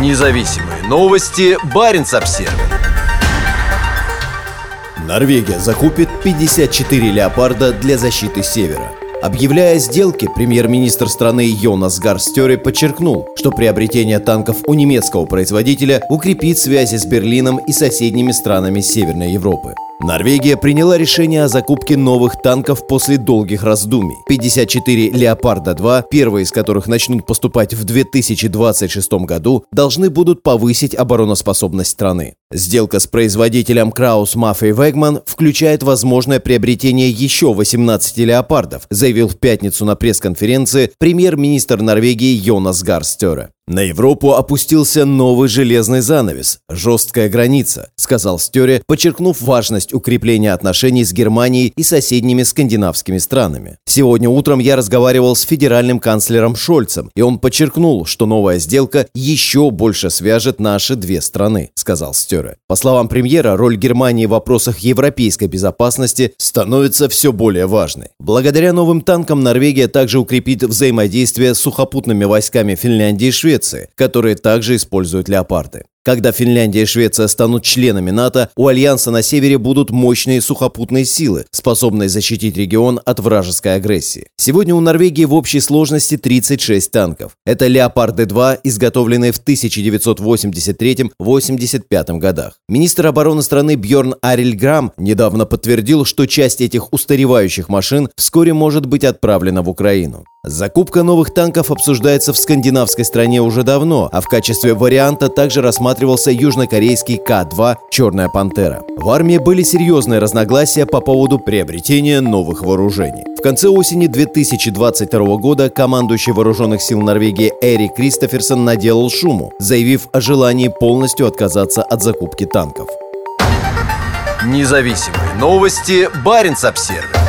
Независимые новости. Барин обсерва Норвегия закупит 54 леопарда для защиты севера. Объявляя сделки, премьер-министр страны Йонас Гарстёре подчеркнул, что приобретение танков у немецкого производителя укрепит связи с Берлином и соседними странами Северной Европы. Норвегия приняла решение о закупке новых танков после долгих раздумий. 54 «Леопарда-2», первые из которых начнут поступать в 2026 году, должны будут повысить обороноспособность страны. Сделка с производителем Краус Маффей Вегман включает возможное приобретение еще 18 «Леопардов», заявил в пятницу на пресс-конференции премьер-министр Норвегии Йонас Гарстера. На Европу опустился новый железный занавес, жесткая граница, сказал Стере, подчеркнув важность укрепления отношений с Германией и соседними скандинавскими странами. Сегодня утром я разговаривал с федеральным канцлером Шольцем, и он подчеркнул, что новая сделка еще больше свяжет наши две страны, сказал Стере. По словам премьера, роль Германии в вопросах европейской безопасности становится все более важной. Благодаря новым танкам Норвегия также укрепит взаимодействие с сухопутными войсками Финляндии и Швеции, которые также используют леопарды. Когда Финляндия и Швеция станут членами НАТО, у Альянса на севере будут мощные сухопутные силы, способные защитить регион от вражеской агрессии. Сегодня у Норвегии в общей сложности 36 танков. Это «Леопарды-2», изготовленные в 1983-85 годах. Министр обороны страны Бьорн Арильграм недавно подтвердил, что часть этих устаревающих машин вскоре может быть отправлена в Украину. Закупка новых танков обсуждается в скандинавской стране уже давно, а в качестве варианта также рассматривался южнокорейский К-2 «Черная пантера». В армии были серьезные разногласия по поводу приобретения новых вооружений. В конце осени 2022 года командующий вооруженных сил Норвегии Эри Кристоферсон наделал шуму, заявив о желании полностью отказаться от закупки танков. Независимые новости. Барин обсервис